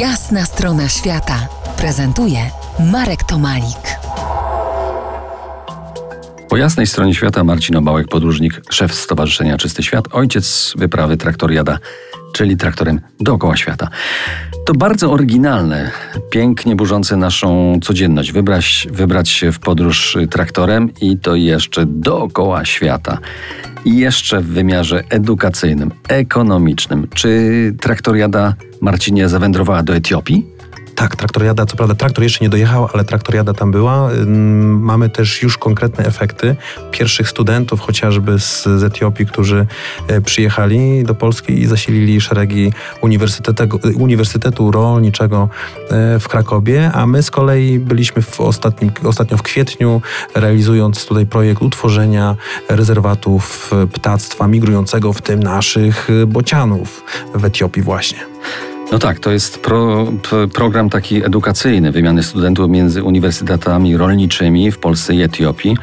Jasna strona świata prezentuje Marek Tomalik. Po jasnej stronie świata Marcin Obałek, podróżnik, szef Stowarzyszenia Czysty Świat, ojciec wyprawy Traktoriada, czyli traktorem dookoła świata. To bardzo oryginalne, pięknie burzące naszą codzienność. Wybrać, wybrać się w podróż traktorem i to jeszcze dookoła świata. Jeszcze w wymiarze edukacyjnym, ekonomicznym. Czy traktoriada Marcinie zawędrowała do Etiopii? Tak, traktoriada, co prawda traktor jeszcze nie dojechał, ale traktoriada tam była. Mamy też już konkretne efekty pierwszych studentów, chociażby z, z Etiopii, którzy e, przyjechali do Polski i zasilili szeregi Uniwersytetu, Uniwersytetu Rolniczego e, w Krakowie, a my z kolei byliśmy w ostatnim, ostatnio w kwietniu, realizując tutaj projekt utworzenia rezerwatów e, ptactwa migrującego, w tym naszych bocianów w Etiopii właśnie. No tak, to jest pro, program taki edukacyjny, wymiany studentów między uniwersytetami rolniczymi w Polsce i Etiopii.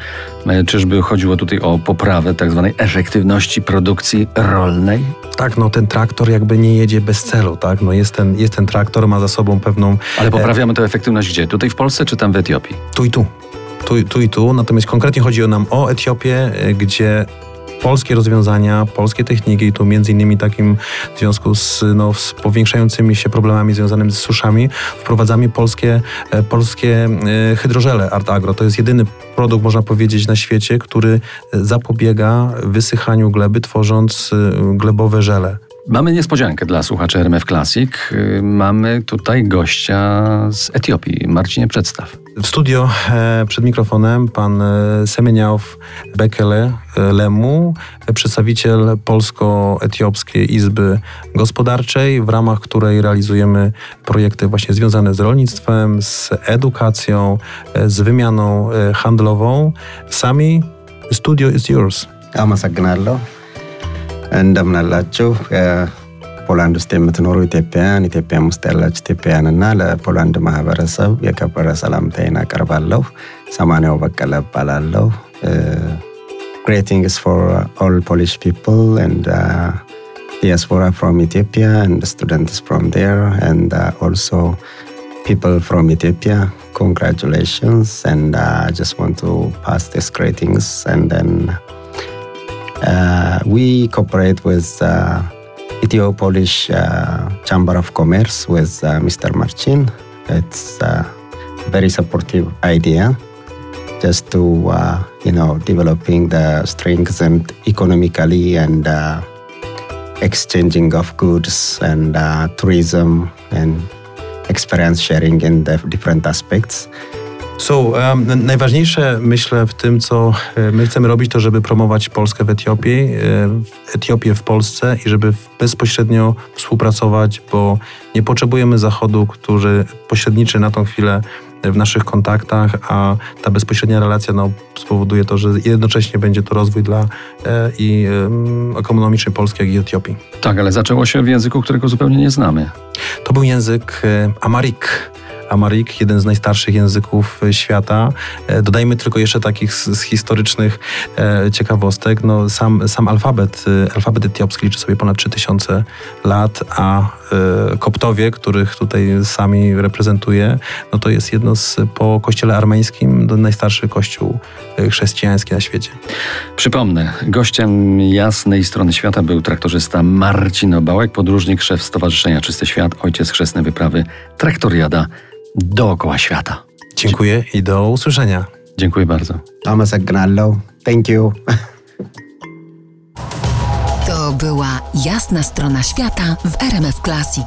E, Czyżby chodziło tutaj o poprawę tak zwanej efektywności produkcji rolnej? Tak, no ten traktor jakby nie jedzie bez celu, tak? No jest ten, jest ten traktor, ma za sobą pewną Ale poprawiamy tę efektywność gdzie? Tutaj w Polsce czy tam w Etiopii? tu i tu. Tu, tu i tu. Natomiast konkretnie chodzi nam o Etiopię, y, gdzie polskie rozwiązania, polskie techniki, tu między innymi takim w związku z, no, z powiększającymi się problemami związanymi z suszami, wprowadzamy polskie, e, polskie e, hydrożele Art Agro. To jest jedyny produkt, można powiedzieć, na świecie, który zapobiega wysychaniu gleby, tworząc e, glebowe żele. Mamy niespodziankę dla słuchaczy RMF Classic. Y, Mamy tutaj gościa z Etiopii. Marcinie, przedstaw. W studio e, przed mikrofonem pan e, Semeniaw Bekele e, Lemu, e, przedstawiciel Polsko-Etiopskiej Izby Gospodarczej, w ramach której realizujemy projekty właśnie związane z rolnictwem, z edukacją, e, z wymianą e, handlową. Sami, studio is yours. አመሰግናለሁ። እንደምን አላችሁ? ፖላንድ ውስጥ የምትኖሩ ኢትዮጵያውያን፣ ኢትዮጵያም ውስጥ ያላችሁ ኢትዮጵያውያን እና ለፖላንድ ማህበረሰብ የከበረ ሰላምታዬን አቀርባለሁ። ሰማንያው በቀለ እባላለሁ። ግሬቲንግስ ፎር ኦል ፖሊሽ ፒፕል ኤንድ diaspora from Ethiopia and students from there and uh, also people from Ethiopia. Congratulations and uh, I just want to pass these greetings and then uh, we cooperate with uh, Ethio-Polish uh, Chamber of Commerce with uh, Mr. Marcin. It's a very supportive idea just to, uh, you know, developing the strengths and economically and uh, exchanging of goods and uh, tourism and experience sharing in the different aspects. So, um, najważniejsze myślę w tym, co e, my chcemy robić, to żeby promować Polskę w Etiopii, e, Etiopię w Polsce i żeby bezpośrednio współpracować, bo nie potrzebujemy Zachodu, który pośredniczy na tą chwilę e, w naszych kontaktach, a ta bezpośrednia relacja no, spowoduje to, że jednocześnie będzie to rozwój dla e, i em, ekonomiczny Polski, jak i Etiopii. Tak, ale zaczęło się w języku, którego zupełnie nie znamy. To był język e, Amarik. Amarik, jeden z najstarszych języków e, świata. E, Dodajmy tylko jeszcze takich z, historycznych e, ciekawostek. No, sam, sam alfabet, alfabet etiopski liczy sobie ponad 3000 lat, a koptowie, których tutaj sami reprezentuje, no to jest jedno z, po kościele armeńskim do najstarszy kościół chrześcijański na świecie. Przypomnę, gościem jasnej strony świata był traktorzysta Marcin Obałek, podróżnik, szef Stowarzyszenia Czysty Świat, ojciec chrzestnej wyprawy Traktoriada dookoła świata. Dziękuję i do usłyszenia. Dziękuję bardzo. Tomasek Gnallo. Thank you. To była jasna strona świata w RMF Classic.